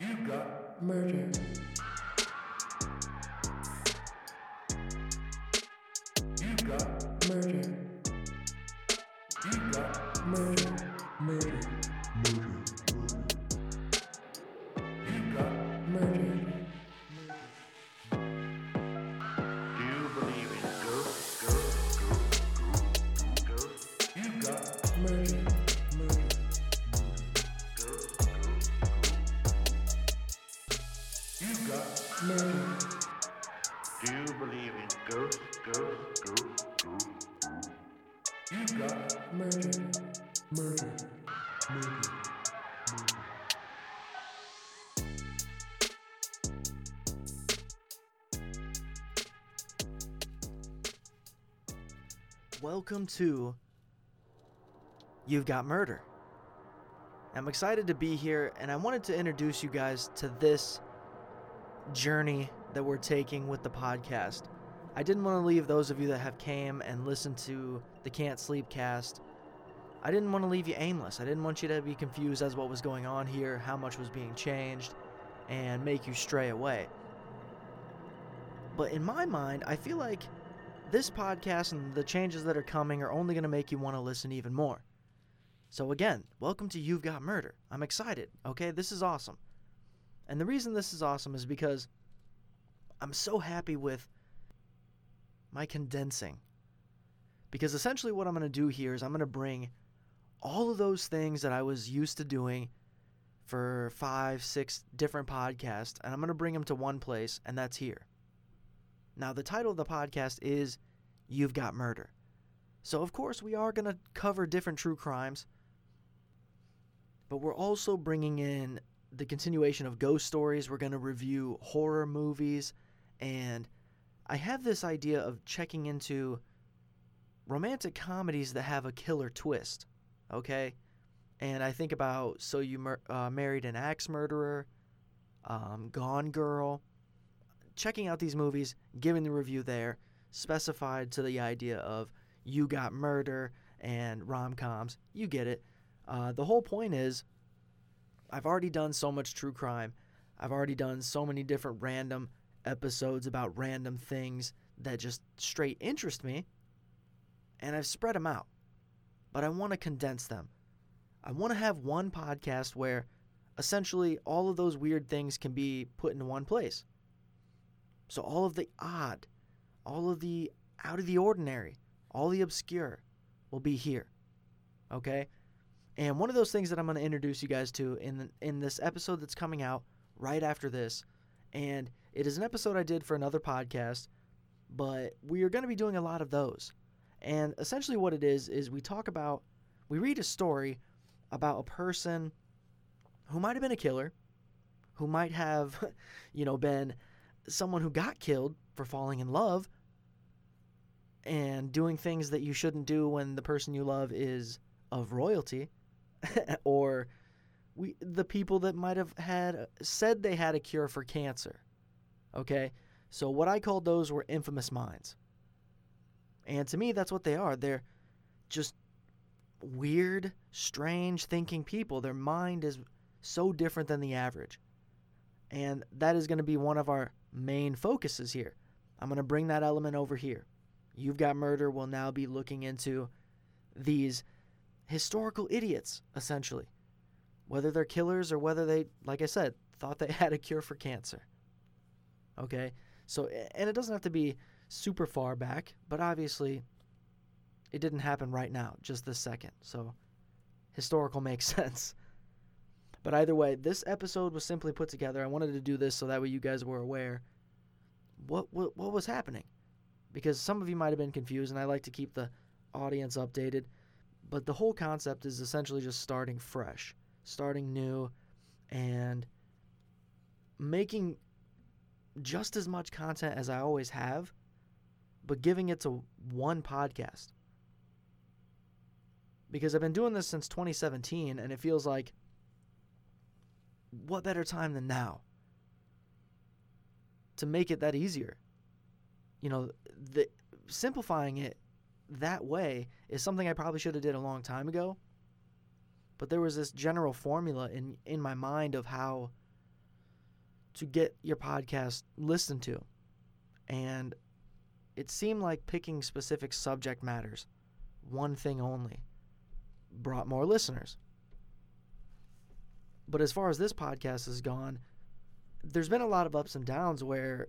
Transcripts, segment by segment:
You got murder. Murder. Murder. Murder. Welcome to You've Got Murder. I'm excited to be here, and I wanted to introduce you guys to this journey that we're taking with the podcast. I didn't want to leave those of you that have came and listened to the Can't Sleep cast. I didn't want to leave you aimless. I didn't want you to be confused as what was going on here, how much was being changed, and make you stray away. But in my mind, I feel like this podcast and the changes that are coming are only going to make you want to listen even more. So, again, welcome to You've Got Murder. I'm excited, okay? This is awesome. And the reason this is awesome is because I'm so happy with my condensing. Because essentially, what I'm going to do here is I'm going to bring all of those things that I was used to doing for five, six different podcasts, and I'm going to bring them to one place, and that's here. Now, the title of the podcast is You've Got Murder. So, of course, we are going to cover different true crimes, but we're also bringing in the continuation of ghost stories. We're going to review horror movies, and I have this idea of checking into romantic comedies that have a killer twist, okay? And I think about So You uh, Married an Axe Murderer, um, Gone Girl checking out these movies, giving the review there, specified to the idea of you got murder and rom coms. You get it. Uh, the whole point is, I've already done so much true crime. I've already done so many different random episodes about random things that just straight interest me, and I've spread them out. But I want to condense them. I want to have one podcast where essentially all of those weird things can be put into one place. So all of the odd, all of the out of the ordinary, all the obscure will be here. Okay? And one of those things that I'm going to introduce you guys to in the, in this episode that's coming out right after this, and it is an episode I did for another podcast, but we are going to be doing a lot of those. And essentially what it is is we talk about we read a story about a person who might have been a killer, who might have, you know, been someone who got killed for falling in love and doing things that you shouldn't do when the person you love is of royalty or we the people that might have had said they had a cure for cancer okay so what i called those were infamous minds and to me that's what they are they're just weird strange thinking people their mind is so different than the average and that is going to be one of our main focuses here. I'm going to bring that element over here. You've Got Murder will now be looking into these historical idiots, essentially. Whether they're killers or whether they, like I said, thought they had a cure for cancer. Okay? So, and it doesn't have to be super far back, but obviously it didn't happen right now, just this second. So, historical makes sense. But either way, this episode was simply put together. I wanted to do this so that way you guys were aware what what, what was happening. Because some of you might have been confused and I like to keep the audience updated, but the whole concept is essentially just starting fresh, starting new and making just as much content as I always have, but giving it to one podcast. Because I've been doing this since 2017 and it feels like what better time than now to make it that easier? You know, the simplifying it that way is something I probably should have did a long time ago. But there was this general formula in in my mind of how to get your podcast listened to. And it seemed like picking specific subject matters, one thing only, brought more listeners. But as far as this podcast has gone, there's been a lot of ups and downs where,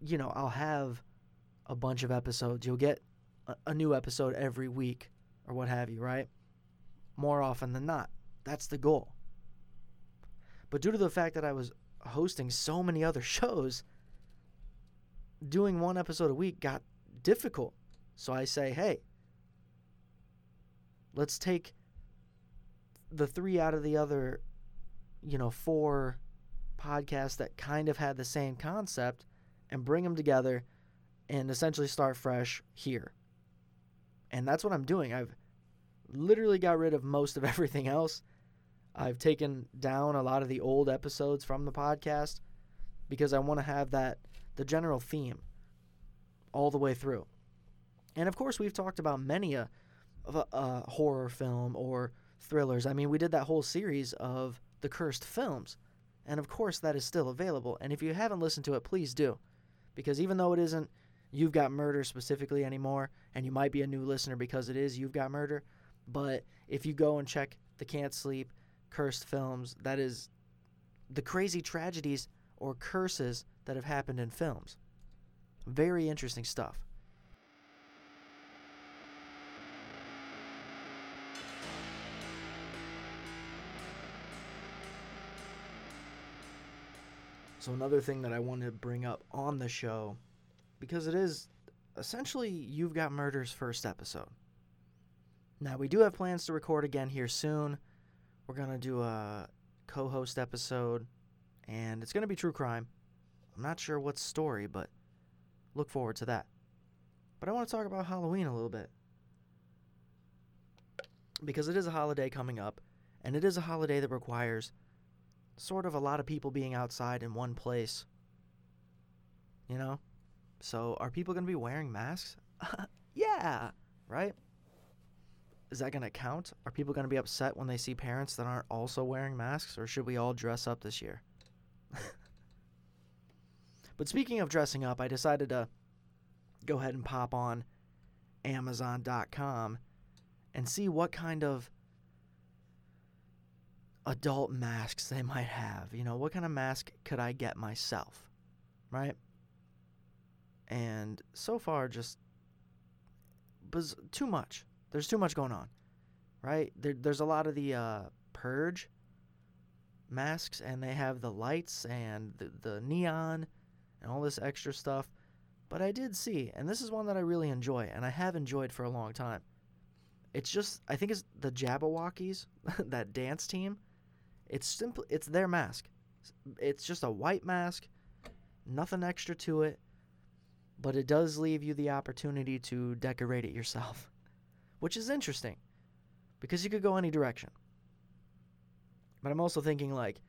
you know, I'll have a bunch of episodes. You'll get a, a new episode every week or what have you, right? More often than not. That's the goal. But due to the fact that I was hosting so many other shows, doing one episode a week got difficult. So I say, hey, let's take the three out of the other, you know, four podcasts that kind of had the same concept and bring them together and essentially start fresh here. And that's what I'm doing. I've literally got rid of most of everything else. I've taken down a lot of the old episodes from the podcast because I want to have that the general theme all the way through. And of course, we've talked about many a, a, horror film or thrillers. I mean, we did that whole series of the cursed films. And of course, that is still available. And if you haven't listened to it, please do. Because even though it isn't You've Got Murder specifically anymore, and you might be a new listener because it is You've Got Murder, but if you go and check the Can't Sleep Cursed Films, that is the crazy tragedies or curses that have happened in films. Very interesting stuff. So, another thing that I want to bring up on the show, because it is essentially You've Got Murder's first episode. Now, we do have plans to record again here soon. We're to do a co host episode, and it's to be true crime. I'm not sure what story, but look forward to that. But I want to talk about Halloween a little bit. Because it is a holiday coming up, and it is a holiday that requires sort of a lot of people being outside in one place. You know? So are people going to be wearing masks? yeah, right? Is that going to count? Are people going to be upset when they see parents that aren't also wearing masks, or should we all dress up this year? but speaking of dressing up, I decided to go ahead and pop on Amazon.com and see what kind of adult masks they might have. You know, what kind of mask could I get myself? Right? And so far, just was too much. There's too much going on, right? There, there's a lot of the uh, purge masks, and they have the lights and the, the neon and all this extra stuff. But I did see, and this is one that I really enjoy, and I have enjoyed for a long time. It's just, I think it's the Jabbawockeez, that dance team. It's simple. It's their mask. It's just a white mask, nothing extra to it, but it does leave you the opportunity to decorate it yourself, which is interesting because you could go any direction. But I'm also thinking like,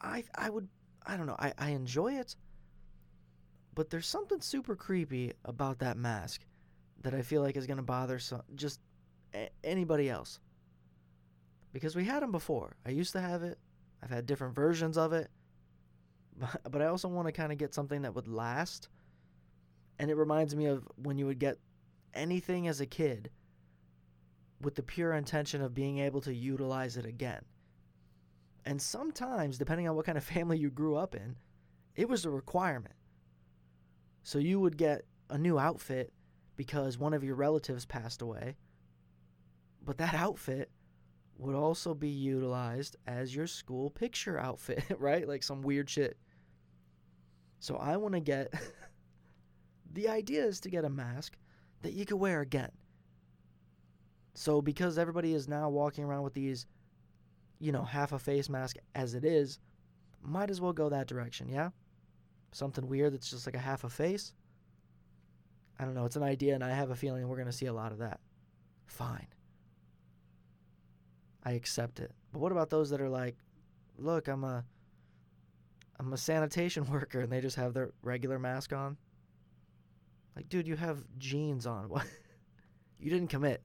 I I would I don't know I I enjoy it, but there's something super creepy about that mask that I feel like is gonna bother some just a- anybody else because we had them before. I used to have it. I've had different versions of it. But, but I also want to kind of get something that would last. And it reminds me of when you would get anything as a kid with the pure intention of being able to utilize it again. And sometimes, depending on what kind of family you grew up in, it was a requirement. So you would get a new outfit because one of your relatives passed away. But that outfit would also be utilized as your school picture outfit, right? Like some weird shit. So I want to get the idea is to get a mask that you could wear again. So because everybody is now walking around with these, you know, half a face mask as it is, might as well go that direction, yeah? Something weird that's just like a half a face. I don't know, it's an idea and I have a feeling we're going to see a lot of that. Fine. I accept it. But what about those that are like, look, I'm a I'm a sanitation worker and they just have their regular mask on? Like, dude, you have jeans on. What? you didn't commit.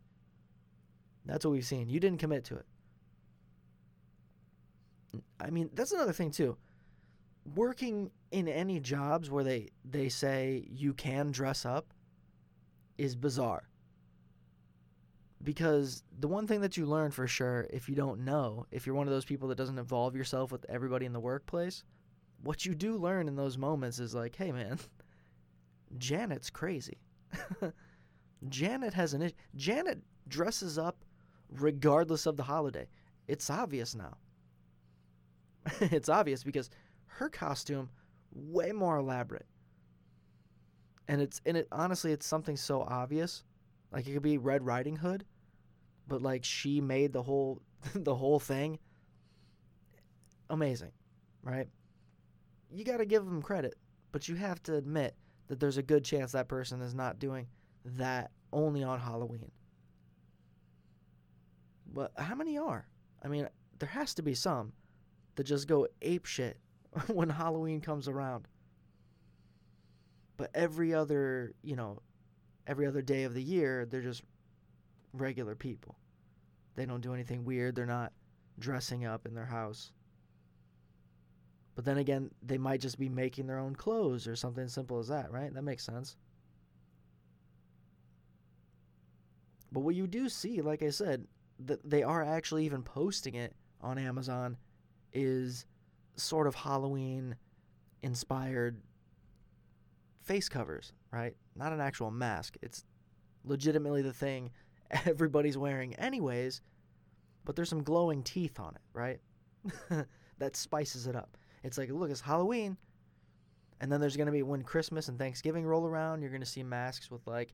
That's what we've seen. You didn't commit to it. I mean, that's another thing too. working in any jobs where they they say you can dress up is bizarre. Because the one thing that you learn for sure if you don't know, if you're one of those people that doesn't involve yourself with everybody in the workplace, what you do learn in those moments is like, hey man, Janet's crazy. Janet has an issue. Janet dresses up regardless of the holiday. It's obvious now. it's obvious because her costume way more elaborate. And it's and it honestly it's something so obvious. Like it could be Red Riding Hood, but like she made the whole the whole thing amazing, right? You got to give them credit, but you have to admit that there's a good chance that person is not doing that only on Halloween. But how many are? I mean, there has to be some that just go ape shit when Halloween comes around. But every other, you know, every other day of the year, they're just regular people. They don't do anything weird. They're not dressing up in their house. But then again, they might just be making their own clothes or something simple as that, right? That makes sense. But what you do see, like I said, that they are actually even posting it on Amazon is sort of Halloween inspired face covers, right? Not an actual mask. It's legitimately the thing everybody's wearing anyways, but there's some glowing teeth on it, right? that spices it up. It's like, look, it's Halloween. And then there's going to be when Christmas and Thanksgiving roll around, you're going to see masks with like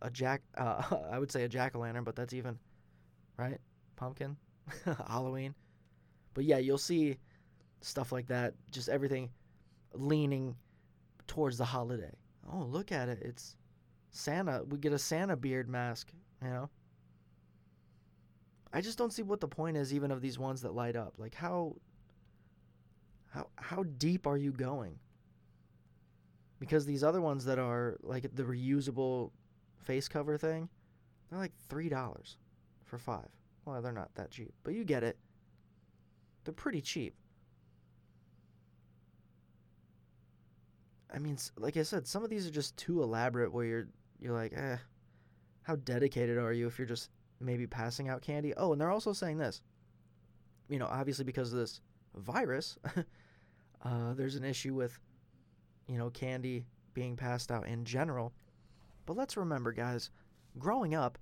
a jack uh, I would say a jack-o'-lantern, but that's even right? Pumpkin, Halloween. But yeah, you'll see stuff like that, just everything leaning towards the holiday. Oh, look at it. It's Santa. We get a Santa beard mask, you know? I just don't see what the point is even of these ones that light up. Like how how deep are you going? Because these other ones that are like the reusable face cover thing, they're like $3 for 5. Well, they're not that cheap, but you get it. They're pretty cheap. I mean, like I said, some of these are just too elaborate where you're you're like, "Eh, how dedicated are you if you're just maybe passing out candy?" Oh, and they're also saying this. You know, obviously because of this virus, uh, there's an issue with you know, candy being passed out in general. But let's remember, guys, growing up,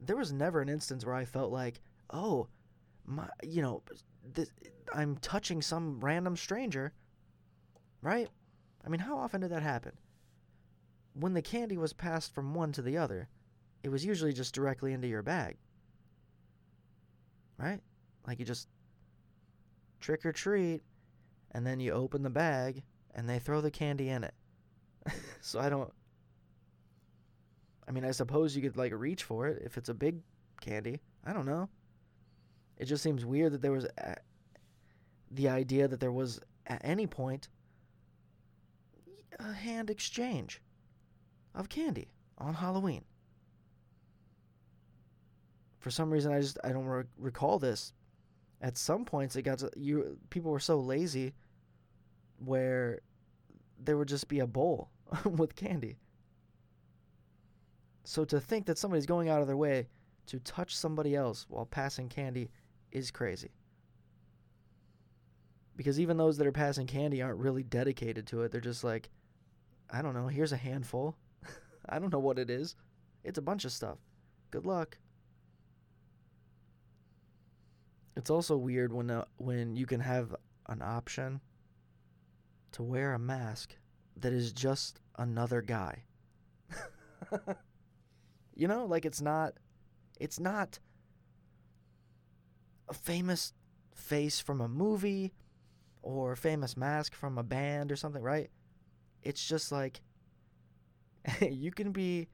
there was never an instance where I felt like, "Oh, my, you know, this, I'm touching some random stranger." Right? I mean, how often did that happen? When the candy was passed from one to the other, it was usually just directly into your bag. Right? Like you just trick or treat, and then you open the bag, and they throw the candy in it. so I don't. I mean, I suppose you could like reach for it if it's a big candy. I don't know. It just seems weird that there was a, the idea that there was at any point a hand exchange of candy on Halloween. For some reason, I just I don't re- recall this. At some points, it got to, you. People were so lazy, where there would just be a bowl with candy. So to think that somebody's going out of their way to touch somebody else while passing candy is crazy. Because even those that are passing candy aren't really dedicated to it. They're just like, I don't know, here's a handful. I don't know what it is. It's a bunch of stuff. Good luck. It's also weird when uh, when you can have an option to wear a mask that is just another guy. you know, like it's not it's not a famous face from a movie or a famous mask from a band or something, right? It's just like you can be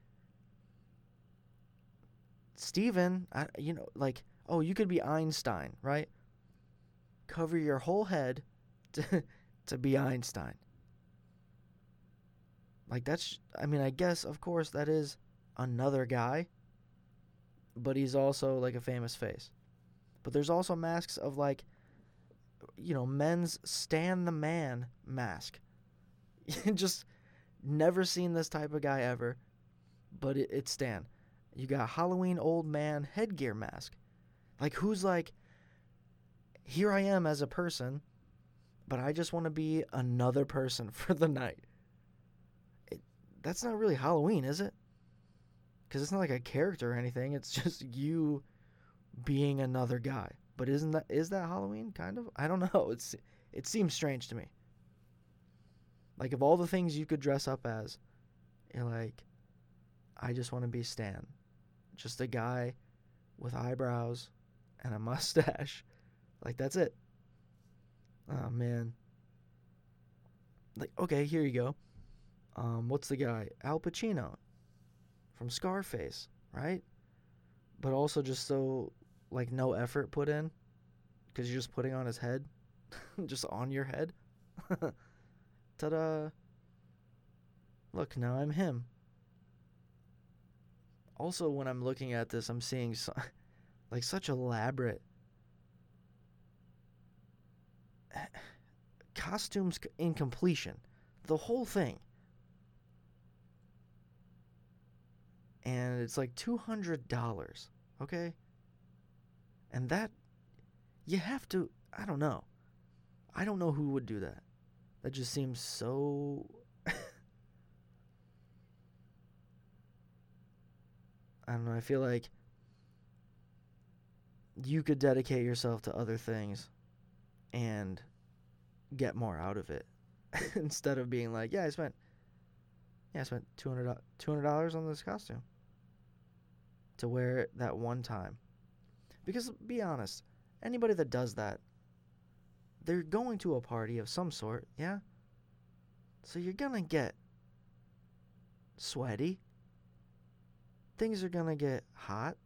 Steven, I, you know, like oh, you could be Einstein, right? Cover your whole head to to be Einstein. Like that's I mean, I guess of course that is another guy, but he's also like a famous face. But there's also masks of like you know, men's Stan the Man mask. Just never seen this type of guy ever, but it, it's Stan. You got Halloween old man headgear mask. Like, who's like, here I am as a person, but I just want to be another person for the night. It, that's not really Halloween, is it? Because it's not like a character or anything. It's just you being another guy. But isn't that is that Halloween? Kind of. I don't know. It's it seems strange to me. Like of all the things you could dress up as, you're like, I just want to be Stan, just a guy with eyebrows and a mustache. Like that's it. Oh man. Like okay, here you go. Um, what's the guy? Al Pacino from Scarface, right? But also just so like no effort put in because you're just putting on his head, just on your head. Ta-da! Look, now I'm him. Also, when I'm looking at this, I'm seeing so, like such elaborate costumes in completion, the whole thing. And it's like $200, okay? And that, you have to, I don't know. I don't know who would do that. That just seems so. I don't know. I feel like you could dedicate yourself to other things and get more out of it instead of being like, yeah, I spent, yeah, I spent two hundred dollars on this costume to wear it that one time. Because be honest, anybody that does that, they're going to a party of some sort, yeah? So you're gonna get sweaty. Things are gonna get hot,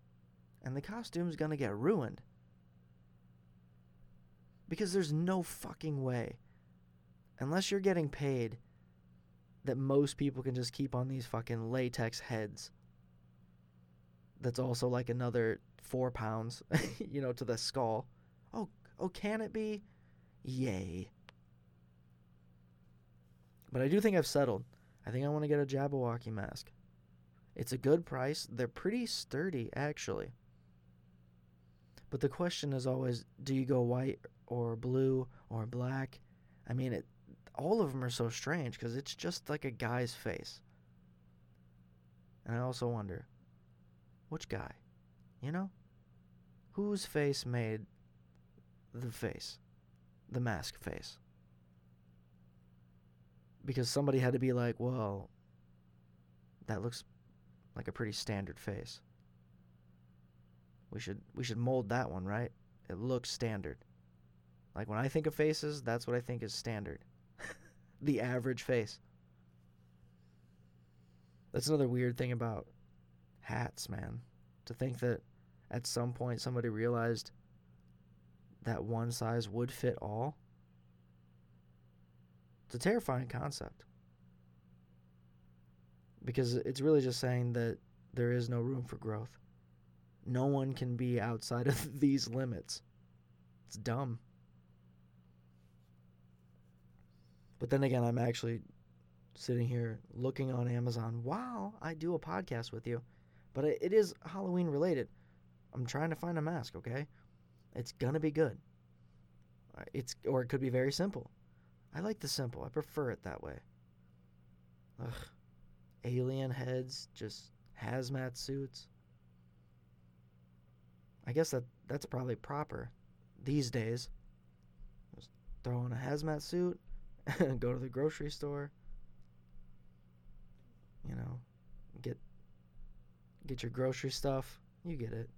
and the costume's gonna get ruined. Because there's no fucking way, unless you're getting paid, that most people can just keep on these fucking latex heads. That's also like another four pounds, you know, to the skull. Oh, oh, can it be? Yay. But I do think I've settled. I think I want to get a Jabberwocky mask. It's a good price. They're pretty sturdy, actually. But the question is always do you go white or blue or black? I mean, it, all of them are so strange because it's just like a guy's face. And I also wonder which guy? You know? Whose face made the face? The mask face? Because somebody had to be like, well, that looks like a pretty standard face. We should we should mold that one, right? It looks standard. Like when I think of faces, that's what I think is standard. the average face. That's another weird thing about hats, man. To think that at some point somebody realized that one size would fit all. It's a terrifying concept. Because it's really just saying that there is no room for growth. No one can be outside of these limits. It's dumb. But then again, I'm actually sitting here looking on Amazon while I do a podcast with you. But it is Halloween related. I'm trying to find a mask, okay? It's gonna be good. Uh, It's or it could be very simple. I like the simple. I prefer it that way. Ugh. Alien heads, just hazmat suits. I guess that that's probably proper these days. Just throw on a hazmat suit, go to the grocery store. You know, get get your grocery stuff. You get it.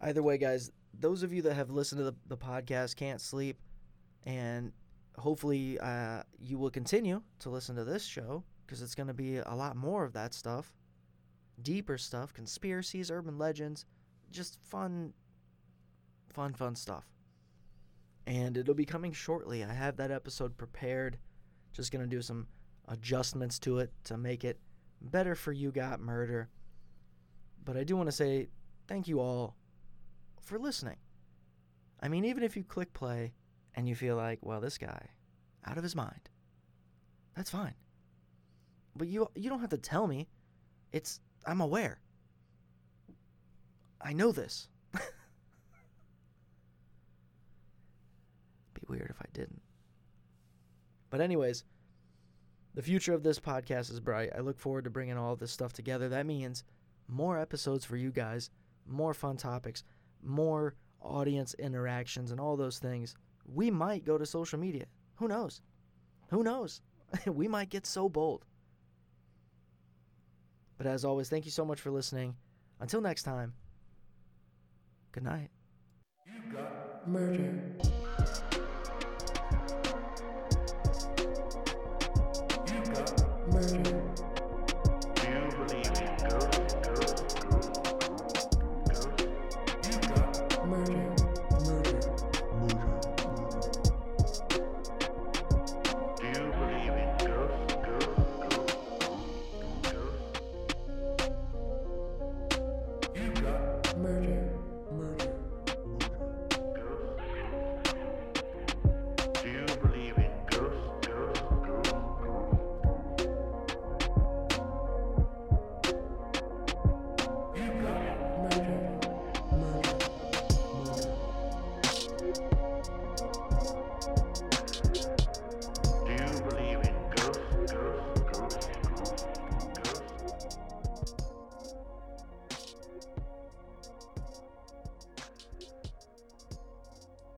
Either way, guys, those of you that have listened to the, the podcast can't sleep, and hopefully uh, you will continue to listen to this show because it's going to be a lot more of that stuff. Deeper stuff, conspiracies, urban legends, just fun, fun, fun stuff. And it'll be coming shortly. I have that episode prepared. Just going to do some adjustments to it to make it better for You Got Murder. But I do want to say thank you all for listening. I mean, even if you click play and you feel like, well, this guy, out of his mind, that's fine. But you you don't have to tell me. It's I'm aware. I know this. Be weird if I didn't. But anyways, the future of this podcast is bright. I look forward to bringing all this stuff together. That means more episodes for you guys, more fun topics, more audience interactions, and all those things. We might go to social media. Who knows? Who knows? we might get so bold. But as always, thank you so much for listening. Until next time, good night. You got murder. summer.